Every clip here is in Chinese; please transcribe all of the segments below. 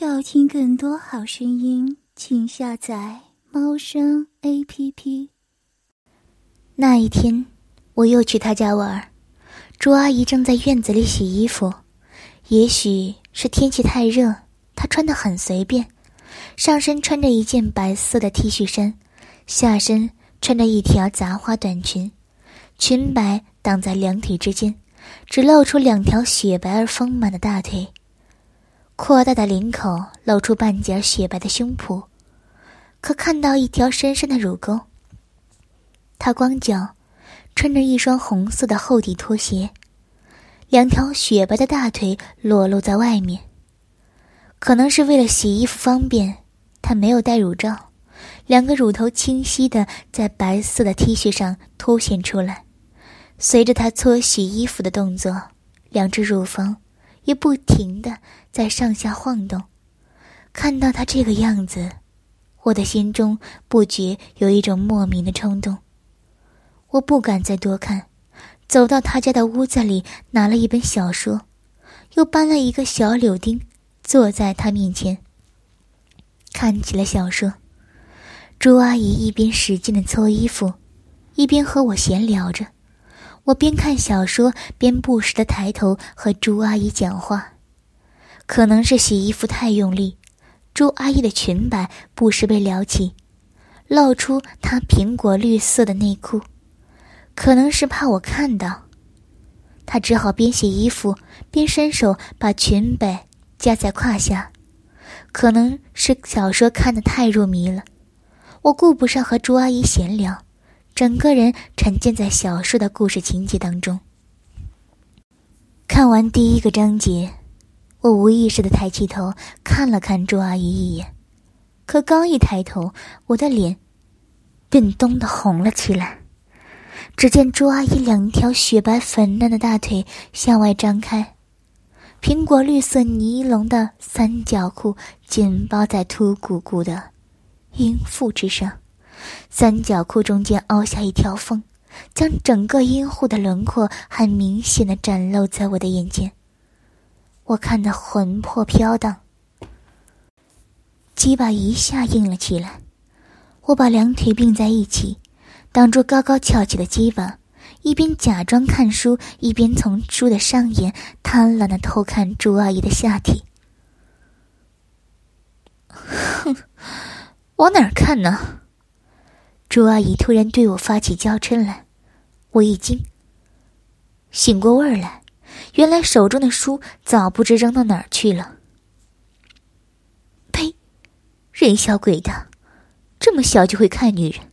要听更多好声音，请下载猫声 A P P。那一天，我又去他家玩，朱阿姨正在院子里洗衣服。也许是天气太热，她穿得很随便，上身穿着一件白色的 T 恤衫，下身穿着一条杂花短裙，裙摆挡在两腿之间，只露出两条雪白而丰满的大腿。扩大的领口露出半截雪白的胸脯，可看到一条深深的乳沟。他光脚，穿着一双红色的厚底拖鞋，两条雪白的大腿裸露在外面。可能是为了洗衣服方便，他没有戴乳罩，两个乳头清晰的在白色的 T 恤上凸显出来。随着他搓洗衣服的动作，两只乳房。也不停的在上下晃动，看到他这个样子，我的心中不觉有一种莫名的冲动。我不敢再多看，走到他家的屋子里，拿了一本小说，又搬了一个小柳钉，坐在他面前，看起了小说。朱阿姨一边使劲的搓衣服，一边和我闲聊着。我边看小说边不时的抬头和朱阿姨讲话，可能是洗衣服太用力，朱阿姨的裙摆不时被撩起，露出她苹果绿色的内裤，可能是怕我看到，她只好边洗衣服边伸手把裙摆夹在胯下，可能是小说看得太入迷了，我顾不上和朱阿姨闲聊。整个人沉浸在小说的故事情节当中。看完第一个章节，我无意识的抬起头看了看朱阿姨一眼，可刚一抬头，我的脸便咚的红了起来。只见朱阿姨两条雪白粉嫩的大腿向外张开，苹果绿色尼龙的三角裤紧包在凸鼓鼓的阴腹之上。三角裤中间凹下一条缝，将整个阴户的轮廓很明显的展露在我的眼前。我看得魂魄飘荡，鸡巴一下硬了起来。我把两腿并在一起，挡住高高翘起的鸡巴，一边假装看书，一边从书的上沿贪婪的偷看朱阿姨的下体。哼，往哪儿看呢？朱阿姨突然对我发起娇嗔来，我一惊，醒过味儿来，原来手中的书早不知扔到哪儿去了。呸！人小鬼大，这么小就会看女人，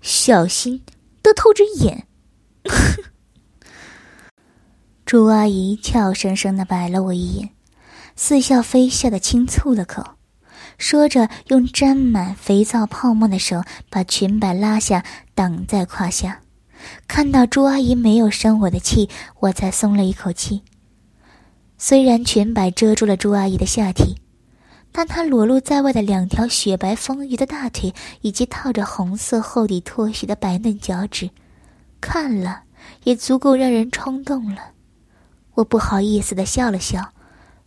小心都透着眼。朱阿姨俏生生的白了我一眼，似笑非笑的轻蹙了口。说着，用沾满肥皂泡沫的手把裙摆拉下，挡在胯下。看到朱阿姨没有生我的气，我才松了一口气。虽然裙摆遮住了朱阿姨的下体，但她裸露在外的两条雪白丰腴的大腿，以及套着红色厚底拖鞋的白嫩脚趾，看了也足够让人冲动了。我不好意思的笑了笑，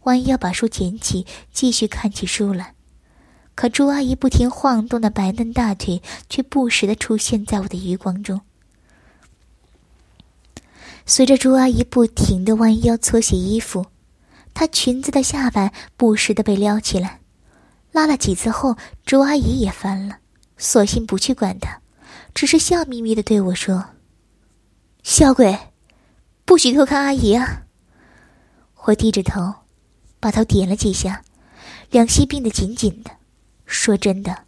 弯腰把书捡起，继续看起书来。可朱阿姨不停晃动的白嫩大腿，却不时的出现在我的余光中。随着朱阿姨不停的弯腰搓洗衣服，她裙子的下摆不时的被撩起来，拉了几次后，朱阿姨也烦了，索性不去管她，只是笑眯眯的对我说：“小鬼，不许偷看阿姨啊！”我低着头，把头点了几下，两膝并得紧紧的。说真的，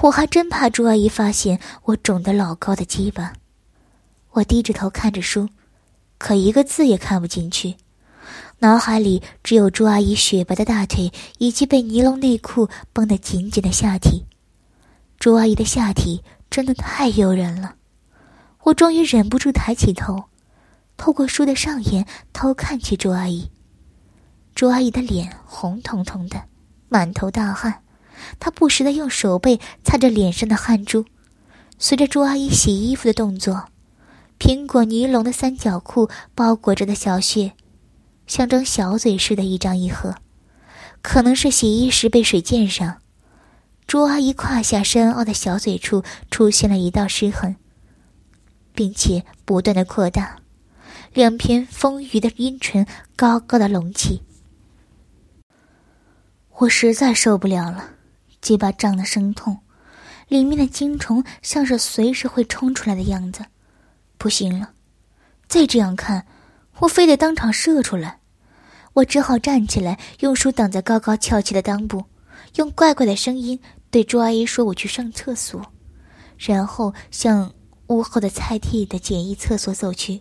我还真怕朱阿姨发现我肿得老高的鸡巴。我低着头看着书，可一个字也看不进去，脑海里只有朱阿姨雪白的大腿以及被尼龙内裤绷得紧紧的下体。朱阿姨的下体真的太诱人了，我终于忍不住抬起头，透过书的上沿偷看去朱阿姨。朱阿姨的脸红彤彤的，满头大汗。他不时的用手背擦着脸上的汗珠，随着朱阿姨洗衣服的动作，苹果尼龙的三角裤包裹着的小穴，像张小嘴似的，一张一合。可能是洗衣时被水溅上，朱阿姨胯下深凹的小嘴处出现了一道湿痕，并且不断的扩大，两片丰腴的阴唇高高的隆起。我实在受不了了，鸡巴胀得生痛，里面的精虫像是随时会冲出来的样子，不行了，再这样看，我非得当场射出来。我只好站起来，用手挡在高高翘起的裆部，用怪怪的声音对朱阿姨说：“我去上厕所。”然后向屋后的菜地的简易厕所走去。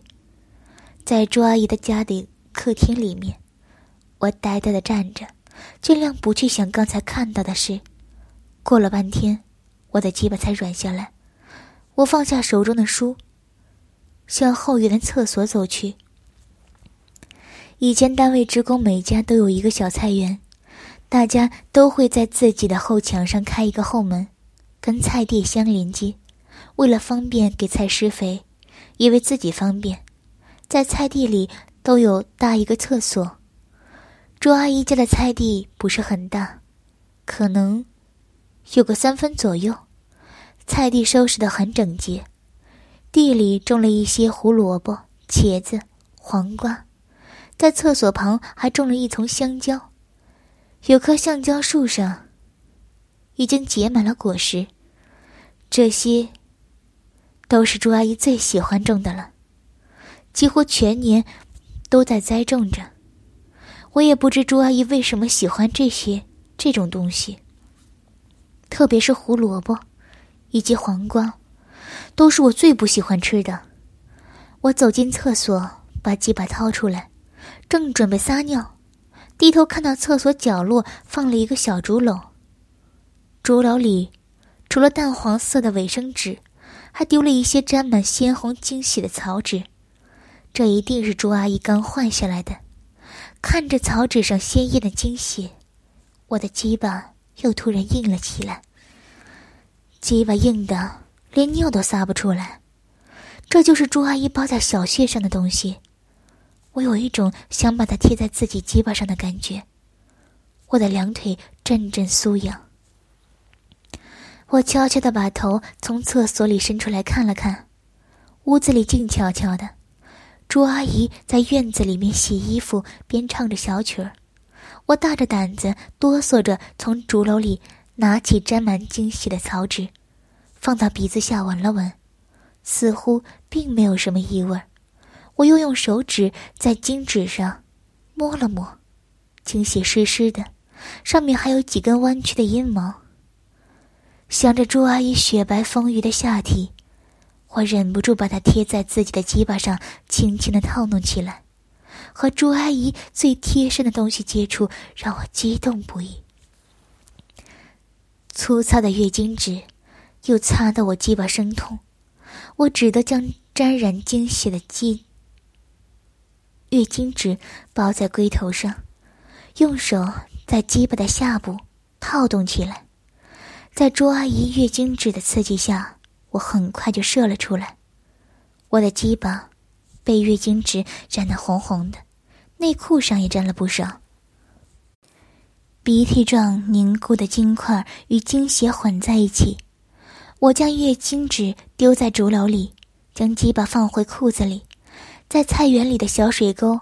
在朱阿姨的家里客厅里面，我呆呆的站着，尽量不去想刚才看到的事。过了半天，我的鸡巴才软下来。我放下手中的书，向后院的厕所走去。以前单位职工每家都有一个小菜园，大家都会在自己的后墙上开一个后门，跟菜地相连接。为了方便给菜施肥，也为自己方便，在菜地里都有搭一个厕所。朱阿姨家的菜地不是很大，可能有个三分左右，菜地收拾得很整洁，地里种了一些胡萝卜、茄子、黄瓜。在厕所旁还种了一丛香蕉，有棵橡胶树上已经结满了果实。这些都是朱阿姨最喜欢种的了，几乎全年都在栽种着。我也不知朱阿姨为什么喜欢这些这种东西，特别是胡萝卜以及黄瓜，都是我最不喜欢吃的。我走进厕所，把鸡巴掏出来。正准备撒尿，低头看到厕所角落放了一个小竹篓。竹篓里除了淡黄色的卫生纸，还丢了一些沾满鲜红精血的草纸。这一定是朱阿姨刚换下来的。看着草纸上鲜艳的精血，我的鸡巴又突然硬了起来。鸡巴硬的连尿都撒不出来。这就是朱阿姨包在小穴上的东西。我有一种想把它贴在自己鸡巴上的感觉，我的两腿阵阵酥痒。我悄悄的把头从厕所里伸出来看了看，屋子里静悄悄的，朱阿姨在院子里面洗衣服，边唱着小曲儿。我大着胆子，哆嗦着从竹篓里拿起沾满精血的草纸，放到鼻子下闻了闻，似乎并没有什么异味儿。我又用手指在金纸上摸了摸，精血湿湿的，上面还有几根弯曲的阴毛。想着朱阿姨雪白丰腴的下体，我忍不住把它贴在自己的鸡巴上，轻轻的套弄起来。和朱阿姨最贴身的东西接触，让我激动不已。粗糙的月经纸又擦得我鸡巴生痛，我只得将沾染精血的鸡。月经纸包在龟头上，用手在鸡巴的下部套动起来，在朱阿姨月经纸的刺激下，我很快就射了出来。我的鸡巴被月经纸染得红红的，内裤上也沾了不少。鼻涕状凝固的精块与精血混在一起，我将月经纸丢在竹篓里，将鸡巴放回裤子里。在菜园里的小水沟，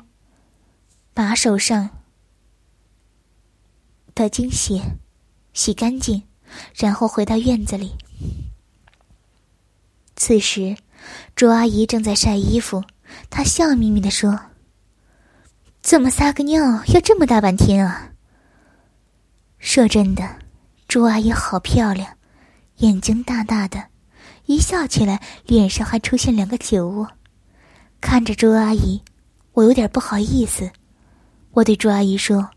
把手上的精血洗干净，然后回到院子里。此时，朱阿姨正在晒衣服，她笑眯眯的说：“怎么撒个尿要这么大半天啊？”说真的，朱阿姨好漂亮，眼睛大大的，一笑起来脸上还出现两个酒窝。看着朱阿姨，我有点不好意思。我对朱阿姨说：“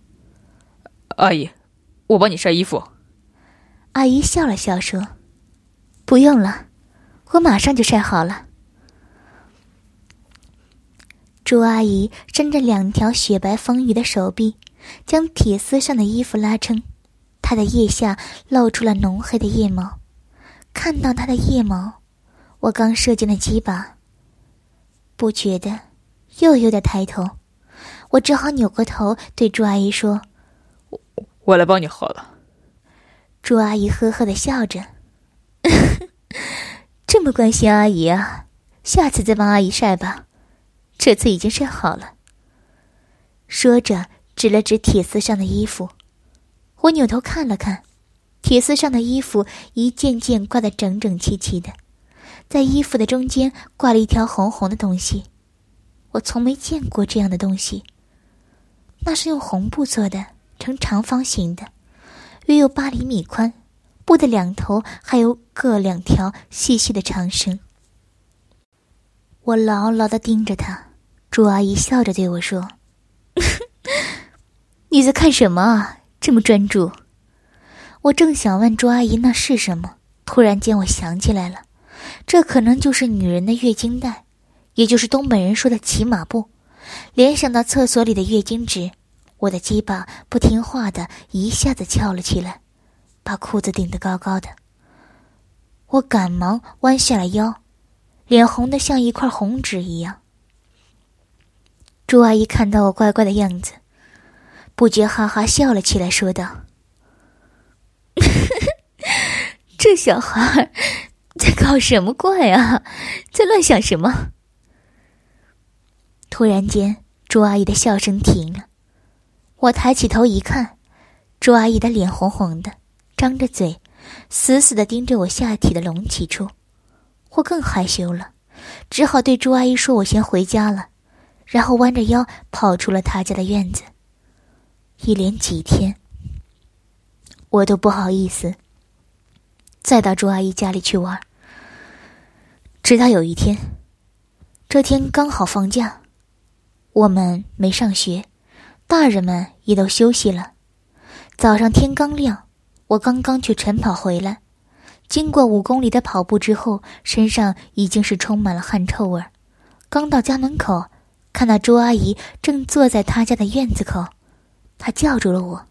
阿姨，我帮你晒衣服。”阿姨笑了笑说：“不用了，我马上就晒好了。”朱阿姨伸着两条雪白丰腴的手臂，将铁丝上的衣服拉撑，她的腋下露出了浓黑的腋毛。看到他的腋毛，我刚射进了鸡巴。不觉得，又有点抬头，我只好扭过头对朱阿姨说：“我来帮你喝了。朱阿姨呵呵的笑着，这么关心阿姨啊，下次再帮阿姨晒吧，这次已经晒好了。说着，指了指铁丝上的衣服，我扭头看了看，铁丝上的衣服一件件挂得整整齐齐的，在衣服的中间挂了一条红红的东西，我从没见过这样的东西。那是用红布做的，呈长方形的，约有八厘米宽，布的两头还有各两条细细的长绳。我牢牢的盯着他，朱阿姨笑着对我说：“ 你在看什么啊？这么专注？”我正想问朱阿姨那是什么，突然间我想起来了，这可能就是女人的月经带，也就是东北人说的骑马布。联想到厕所里的月经纸，我的鸡巴不听话的一下子翘了起来，把裤子顶得高高的。我赶忙弯下了腰，脸红的像一块红纸一样。朱阿姨看到我乖乖的样子，不觉哈哈笑了起来，说道：“ 这小孩在搞什么怪啊？在乱想什么？”突然间，朱阿姨的笑声停了。我抬起头一看，朱阿姨的脸红红的，张着嘴，死死的盯着我下体的隆起处。我更害羞了，只好对朱阿姨说：“我先回家了。”然后弯着腰跑出了她家的院子。一连几天，我都不好意思再到朱阿姨家里去玩。直到有一天，这天刚好放假。我们没上学，大人们也都休息了。早上天刚亮，我刚刚去晨跑回来，经过五公里的跑步之后，身上已经是充满了汗臭味。刚到家门口，看到朱阿姨正坐在她家的院子口，他叫住了我，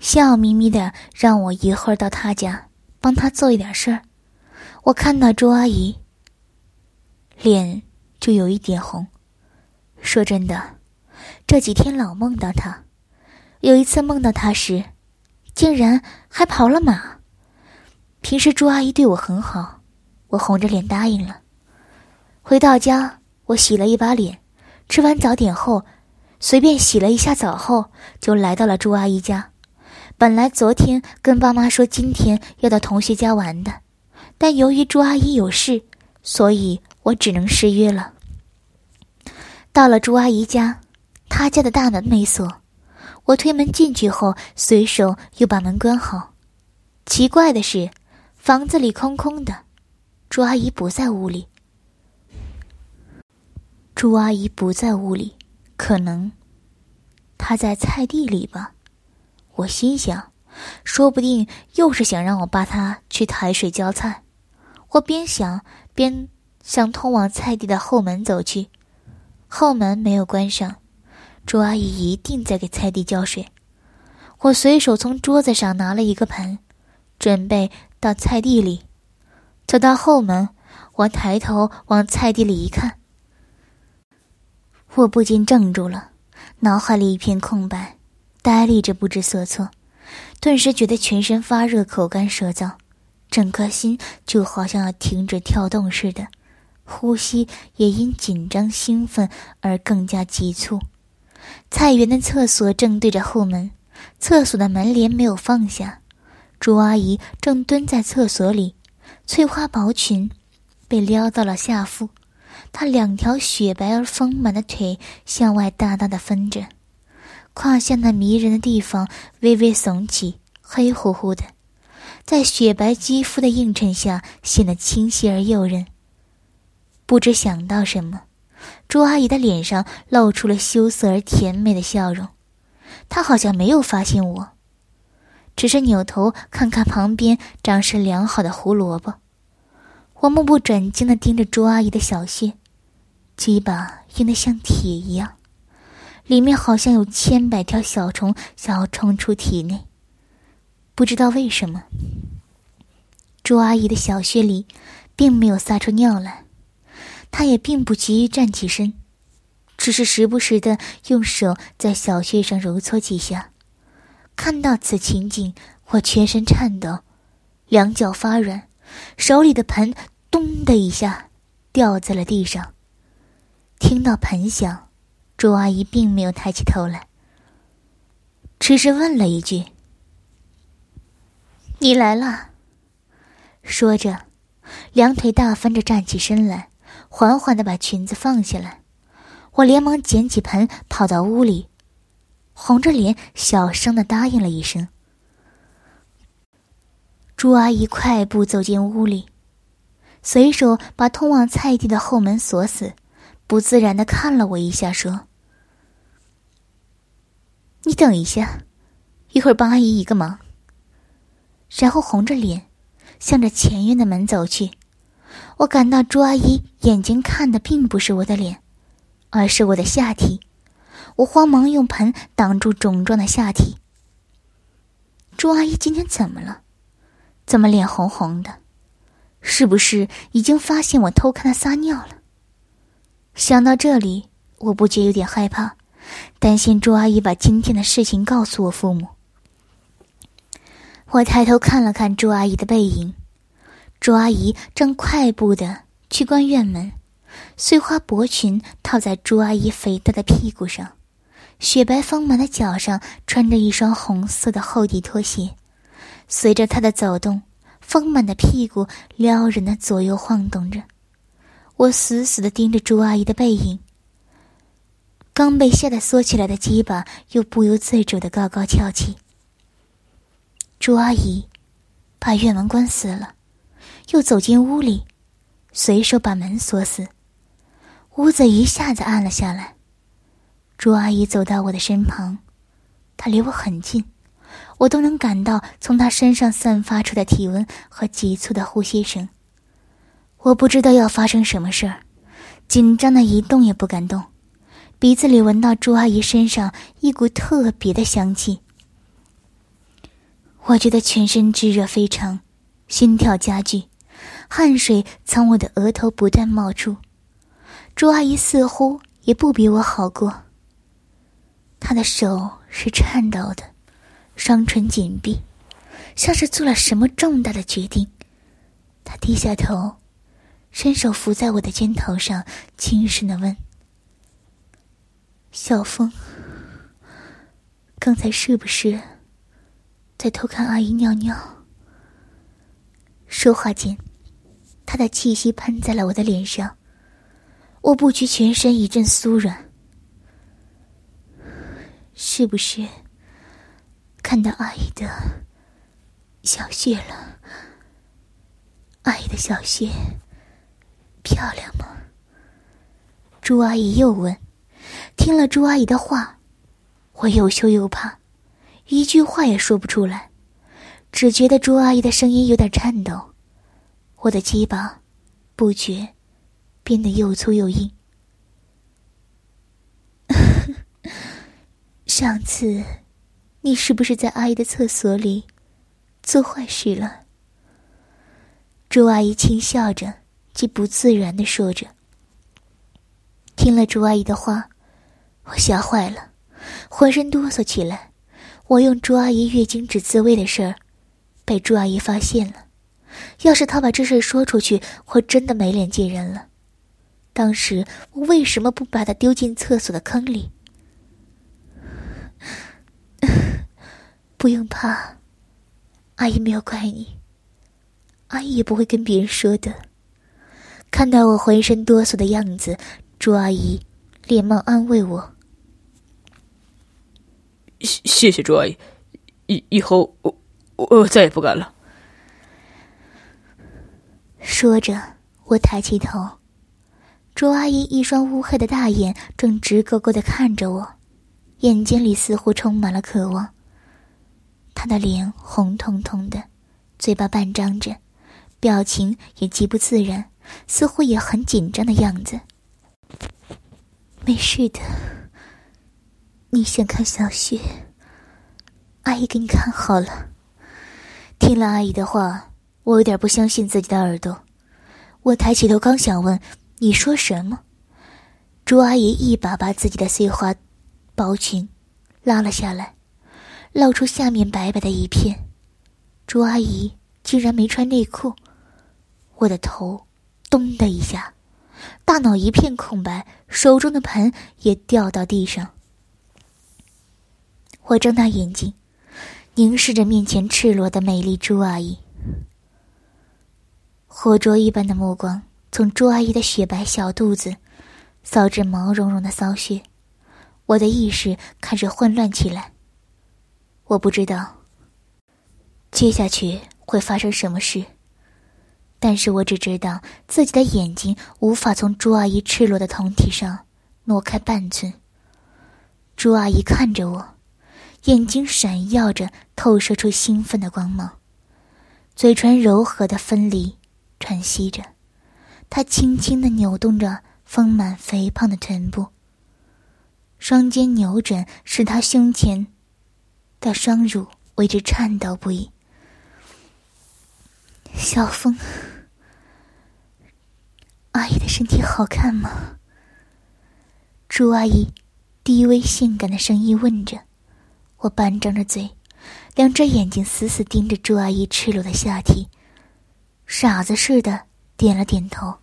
笑眯眯的让我一会儿到他家帮他做一点事儿。我看到朱阿姨，脸就有一点红。说真的，这几天老梦到他。有一次梦到他时，竟然还跑了马。平时朱阿姨对我很好，我红着脸答应了。回到家，我洗了一把脸，吃完早点后，随便洗了一下澡后，就来到了朱阿姨家。本来昨天跟爸妈说今天要到同学家玩的，但由于朱阿姨有事，所以我只能失约了。到了朱阿姨家，她家的大门没锁。我推门进去后，随手又把门关好。奇怪的是，房子里空空的，朱阿姨不在屋里。朱阿姨不在屋里，可能他在菜地里吧。我心想，说不定又是想让我帮他去抬水浇菜。我边想边向通往菜地的后门走去。后门没有关上，朱阿姨一定在给菜地浇水。我随手从桌子上拿了一个盆，准备到菜地里。走到后门，我抬头往菜地里一看，我不禁怔住了，脑海里一片空白，呆立着不知所措，顿时觉得全身发热、口干舌燥，整颗心就好像要停止跳动似的。呼吸也因紧张兴奋而更加急促。菜园的厕所正对着后门，厕所的门帘没有放下。朱阿姨正蹲在厕所里，翠花薄裙被撩到了下腹，她两条雪白而丰满的腿向外大大的分着，胯下那迷人的地方微微耸起，黑乎乎的，在雪白肌肤的映衬下显得清晰而诱人。不知想到什么，朱阿姨的脸上露出了羞涩而甜美的笑容。她好像没有发现我，只是扭头看看旁边长势良好的胡萝卜。我目不转睛的盯着朱阿姨的小穴，鸡巴硬得像铁一样，里面好像有千百条小虫想要冲出体内。不知道为什么，朱阿姨的小穴里并没有撒出尿来。她也并不急于站起身，只是时不时的用手在小穴上揉搓几下，看到此情景，我全身颤抖，两脚发软，手里的盆“咚”的一下掉在了地上。听到盆响，朱阿姨并没有抬起头来，只是问了一句：“你来了。”说着，两腿大翻着站起身来，缓缓的把裙子放下来。我连忙捡起盆，跑到屋里，红着脸小声的答应了一声。朱阿姨快步走进屋里，随手把通往菜地的后门锁死，不自然的看了我一下，说：“你等一下，一会儿帮阿姨一个忙。”然后红着脸，向着前院的门走去。我感到朱阿姨眼睛看的并不是我的脸。而是我的下体，我慌忙用盆挡住肿胀的下体。朱阿姨今天怎么了？怎么脸红红的？是不是已经发现我偷看她撒尿了？想到这里，我不觉有点害怕，担心朱阿姨把今天的事情告诉我父母。我抬头看了看朱阿姨的背影，朱阿姨正快步的去关院门。碎花薄裙套在朱阿姨肥大的屁股上，雪白丰满的脚上穿着一双红色的厚底拖鞋。随着她的走动，丰满的屁股撩人的左右晃动着。我死死的盯着朱阿姨的背影，刚被吓得缩起来的鸡巴又不由自主的高高翘起。朱阿姨把院门关死了，又走进屋里，随手把门锁死。屋子一下子暗了下来，朱阿姨走到我的身旁，她离我很近，我都能感到从她身上散发出的体温和急促的呼吸声。我不知道要发生什么事儿，紧张的一动也不敢动，鼻子里闻到朱阿姨身上一股特别的香气，我觉得全身炙热非常，心跳加剧，汗水从我的额头不断冒出。朱阿姨似乎也不比我好过。她的手是颤抖的，双唇紧闭，像是做了什么重大的决定。她低下头，伸手扶在我的肩头上，轻声的问：“小风，刚才是不是在偷看阿姨尿尿？”说话间，他的气息喷在了我的脸上。我不觉全身一阵酥软，是不是看到阿姨的小穴了？阿姨的小穴漂亮吗？朱阿姨又问。听了朱阿姨的话，我又羞又怕，一句话也说不出来，只觉得朱阿姨的声音有点颤抖，我的鸡巴不觉。变得又粗又硬。上次，你是不是在阿姨的厕所里做坏事了？朱阿姨轻笑着，既不自然的说着。听了朱阿姨的话，我吓坏了，浑身哆嗦起来。我用朱阿姨月经纸自慰的事儿，被朱阿姨发现了。要是她把这事说出去，我真的没脸见人了。当时我为什么不把她丢进厕所的坑里？不用怕，阿姨没有怪你，阿姨也不会跟别人说的。看到我浑身哆嗦的样子，朱阿姨连忙安慰我：“谢谢谢朱阿姨，以以后我我再也不敢了。”说着，我抬起头。朱阿姨一双乌黑的大眼正直勾勾的看着我，眼睛里似乎充满了渴望。她的脸红彤彤的，嘴巴半张着，表情也极不自然，似乎也很紧张的样子。没事的，你想看小雪，阿姨给你看好了。听了阿姨的话，我有点不相信自己的耳朵。我抬起头，刚想问。你说什么？朱阿姨一把把自己的碎花薄裙拉了下来，露出下面白白的一片。朱阿姨竟然没穿内裤，我的头咚的一下，大脑一片空白，手中的盆也掉到地上。我睁大眼睛，凝视着面前赤裸的美丽朱阿姨，火灼一般的目光从朱阿姨的雪白小肚子扫至毛茸茸的骚穴，我的意识开始混乱起来。我不知道接下去会发生什么事，但是我只知道自己的眼睛无法从朱阿姨赤裸的胴体上挪开半寸。朱阿姨看着我。眼睛闪耀着，透射出兴奋的光芒，嘴唇柔和的分离，喘息着，她轻轻的扭动着丰满肥胖的臀部。双肩扭转，使她胸前的双乳为之颤抖不已。小风，阿姨的身体好看吗？朱阿姨低微性感的声音问着。我半张着嘴，两只眼睛死死盯着朱阿姨赤裸的下体，傻子似的点了点头。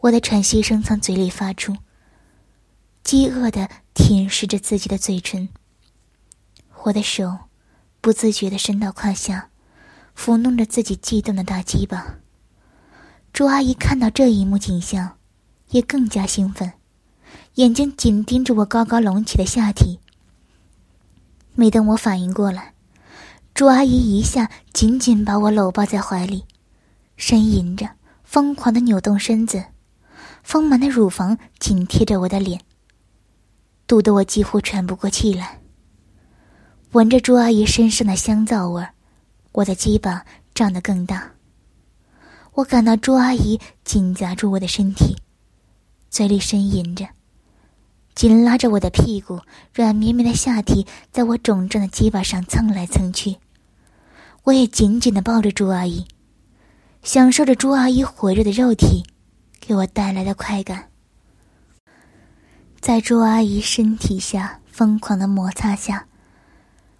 我的喘息声从嘴里发出，饥饿的舔舐着自己的嘴唇。我的手不自觉的伸到胯下，抚弄着自己激动的大鸡巴。朱阿姨看到这一幕景象，也更加兴奋，眼睛紧盯着我高高隆起的下体。没等我反应过来，朱阿姨一下紧紧把我搂抱在怀里，呻吟着，疯狂的扭动身子，丰满的乳房紧贴着我的脸，堵得我几乎喘不过气来。闻着朱阿姨身上的香皂味儿，我的鸡巴胀得更大。我感到朱阿姨紧夹住我的身体，嘴里呻吟着。紧拉着我的屁股，软绵绵的下体在我肿胀的鸡巴上蹭来蹭去。我也紧紧的抱着朱阿姨，享受着朱阿姨火热的肉体给我带来的快感。在朱阿姨身体下疯狂的摩擦下，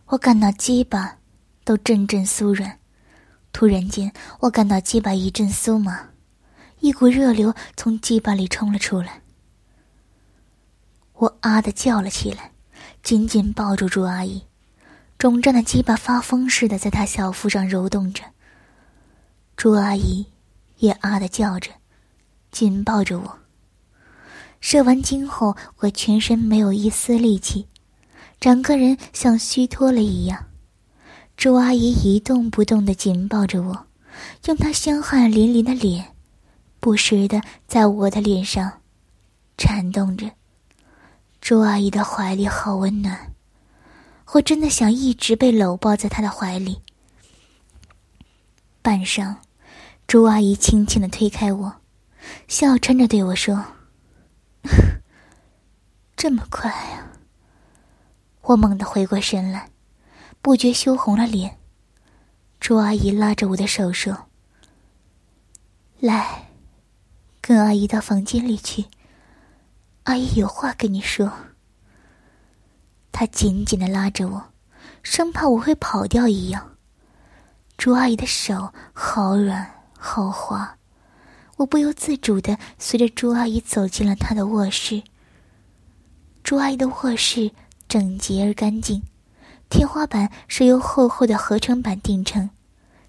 我感到鸡巴都阵阵酥软。突然间，我感到鸡巴一阵酥麻，一股热流从鸡巴里冲了出来。我啊的叫了起来，紧紧抱住朱阿姨，肿胀的鸡巴发疯似的在她小腹上揉动着。朱阿姨也啊的叫着，紧抱着我。射完精后，我全身没有一丝力气，整个人像虚脱了一样。朱阿姨一动不动的紧抱着我，用她香汗淋漓的脸，不时的在我的脸上颤动着。朱阿姨的怀里好温暖，我真的想一直被搂抱在她的怀里。半晌，朱阿姨轻轻的推开我，笑嗔着对我说：“ 这么快啊！”我猛地回过神来，不觉羞红了脸。朱阿姨拉着我的手说：“来，跟阿姨到房间里去。”阿姨有话跟你说。她紧紧的拉着我，生怕我会跑掉一样。朱阿姨的手好软好滑，我不由自主的随着朱阿姨走进了她的卧室。朱阿姨的卧室整洁而干净，天花板是由厚厚的合成板钉成，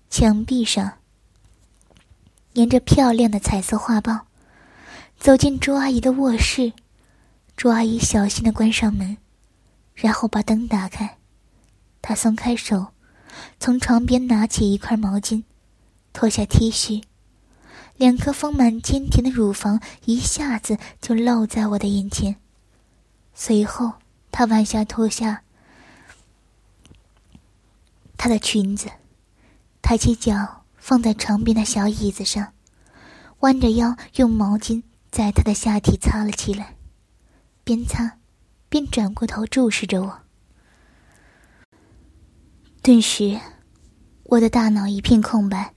墙壁上粘着漂亮的彩色画报。走进朱阿姨的卧室。朱阿姨小心的关上门，然后把灯打开。她松开手，从床边拿起一块毛巾，脱下 T 恤，两颗丰满坚挺的乳房一下子就露在我的眼前。随后，她弯下脱下她的裙子，抬起脚放在床边的小椅子上，弯着腰用毛巾在她的下体擦了起来。边擦，边转过头注视着我。顿时，我的大脑一片空白，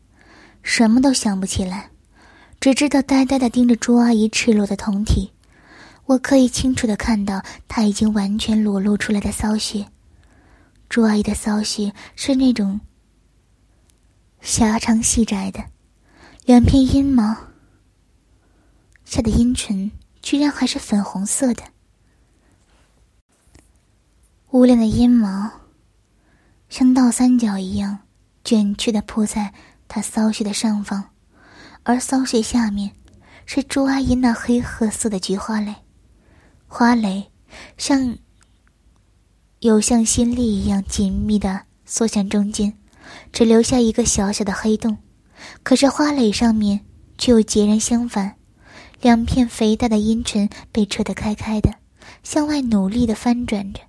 什么都想不起来，只知道呆呆的盯着朱阿姨赤裸的胴体。我可以清楚的看到她已经完全裸露出来的骚穴。朱阿姨的骚穴是那种狭长细窄的，两片阴毛下的阴唇居然还是粉红色的，乌亮的阴毛像倒三角一样卷曲的铺在她骚穴的上方，而骚穴下面是朱阿姨那黑褐色的菊花蕾，花蕾像。有像心力一样紧密的缩向中间，只留下一个小小的黑洞。可是花蕾上面却又截然相反，两片肥大的阴唇被扯得开开的，向外努力的翻转着，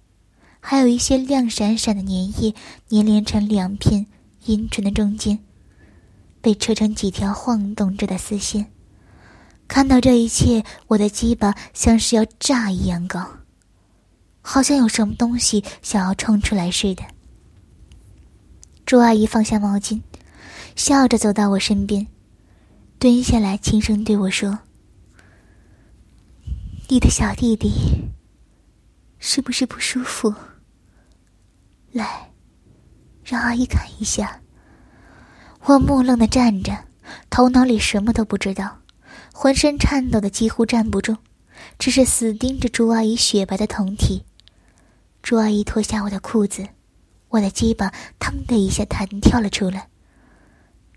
还有一些亮闪闪的粘液粘连成两片阴唇的中间，被扯成几条晃动着的丝线。看到这一切，我的鸡巴像是要炸一样高。好像有什么东西想要冲出来似的。朱阿姨放下毛巾，笑着走到我身边，蹲下来轻声对我说：“你的小弟弟是不是不舒服？来，让阿姨看一下。”我木愣的站着，头脑里什么都不知道，浑身颤抖的几乎站不住，只是死盯着朱阿姨雪白的胴体。朱阿姨脱下我的裤子，我的鸡巴腾的一下弹跳了出来。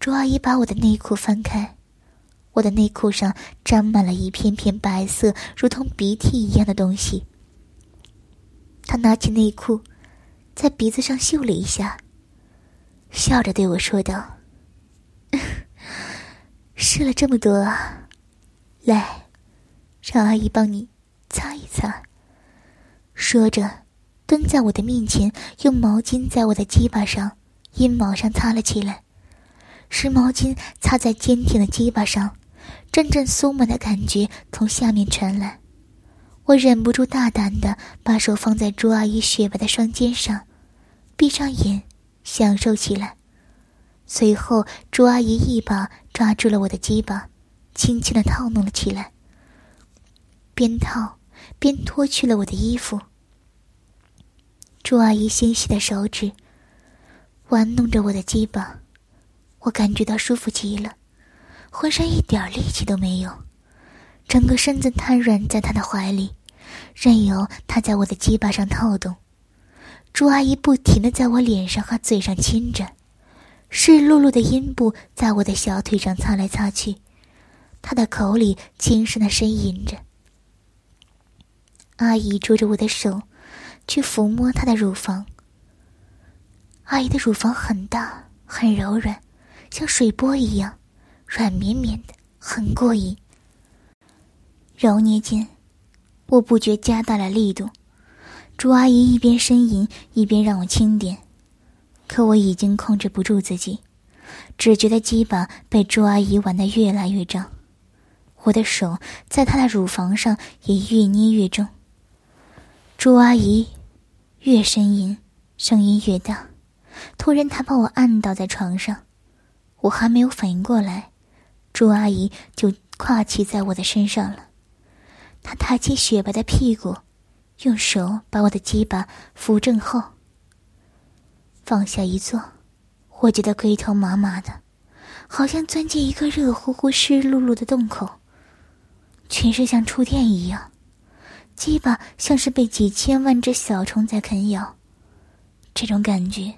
朱阿姨把我的内裤翻开，我的内裤上沾满了一片片白色，如同鼻涕一样的东西。她拿起内裤，在鼻子上嗅了一下，笑着对我说道：“试了这么多啊，来，让阿姨帮你擦一擦。”说着。蹲在我的面前，用毛巾在我的鸡巴上、阴毛上擦了起来。湿毛巾擦在坚挺的鸡巴上，阵阵酥麻的感觉从下面传来。我忍不住大胆的把手放在朱阿姨雪白的双肩上，闭上眼享受起来。随后，朱阿姨一把抓住了我的鸡巴，轻轻的套弄了起来，边套边脱去了我的衣服。朱阿姨纤细的手指玩弄着我的鸡巴，我感觉到舒服极了，浑身一点力气都没有，整个身子瘫软在她的怀里，任由她在我的鸡巴上套动。朱阿姨不停的在我脸上和嘴上亲着，湿漉漉的阴部在我的小腿上擦来擦去，她的口里轻声的呻吟着。阿姨捉着我的手。去抚摸她的乳房。阿姨的乳房很大，很柔软，像水波一样，软绵绵的，很过瘾。揉捏间，我不觉加大了力度。朱阿姨一边呻吟，一边让我轻点，可我已经控制不住自己，只觉得鸡巴被朱阿姨玩得越来越胀，我的手在她的乳房上也越捏越重。朱阿姨越呻吟，声音越大。突然，她把我按倒在床上，我还没有反应过来，朱阿姨就跨骑在我的身上了。她抬起雪白的屁股，用手把我的鸡巴扶正后，放下一坐。我觉得龟头麻麻的，好像钻进一个热乎乎、湿漉漉的洞口，全身像触电一样。鸡巴像是被几千万只小虫在啃咬，这种感觉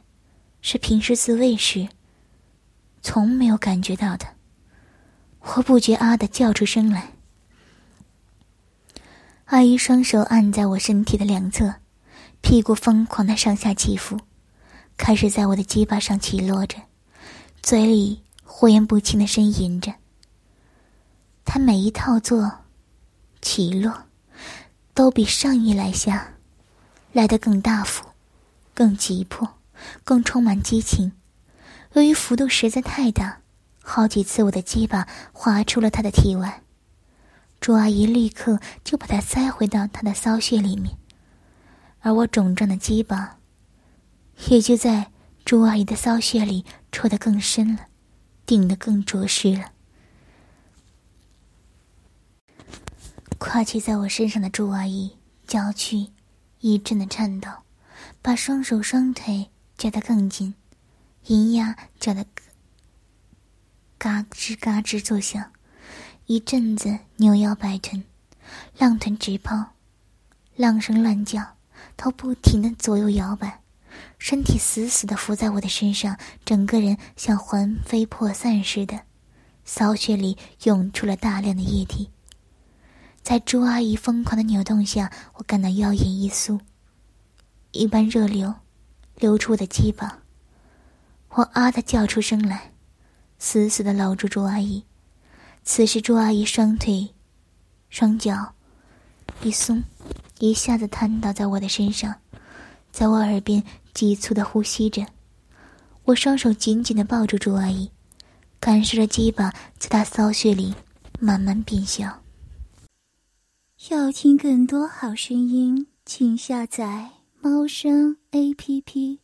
是平时自慰时从没有感觉到的。我不觉啊的叫出声来。阿姨双手按在我身体的两侧，屁股疯狂的上下起伏，开始在我的鸡巴上起落着，嘴里忽言不清的呻吟着。她每一套作起落。都比上一来下来得更大幅、更急迫、更充满激情。由于幅度实在太大，好几次我的鸡巴划出了他的体外，朱阿姨立刻就把它塞回到他的骚穴里面，而我肿胀的鸡巴也就在朱阿姨的骚穴里戳得更深了，顶得更着实了。跨骑在我身上的朱阿姨娇躯一阵的颤抖，把双手双腿夹得更紧，银牙嚼得嘎吱嘎吱作响，一阵子扭腰摆臀，浪臀直抛，浪声乱叫，头不停的左右摇摆，身体死死的伏在我的身上，整个人像魂飞魄散似的，骚穴里涌出了大量的液体。在朱阿姨疯狂的扭动下，我感到腰眼一酥，一般热流流出我的肩膀，我啊的叫出声来。死死的搂住朱阿姨，此时朱阿姨双腿、双脚一松，一下子瘫倒在我的身上，在我耳边急促的呼吸着。我双手紧紧的抱住朱阿姨，感受着鸡巴在她骚穴里慢慢变小。要听更多好声音，请下载猫声 A P P。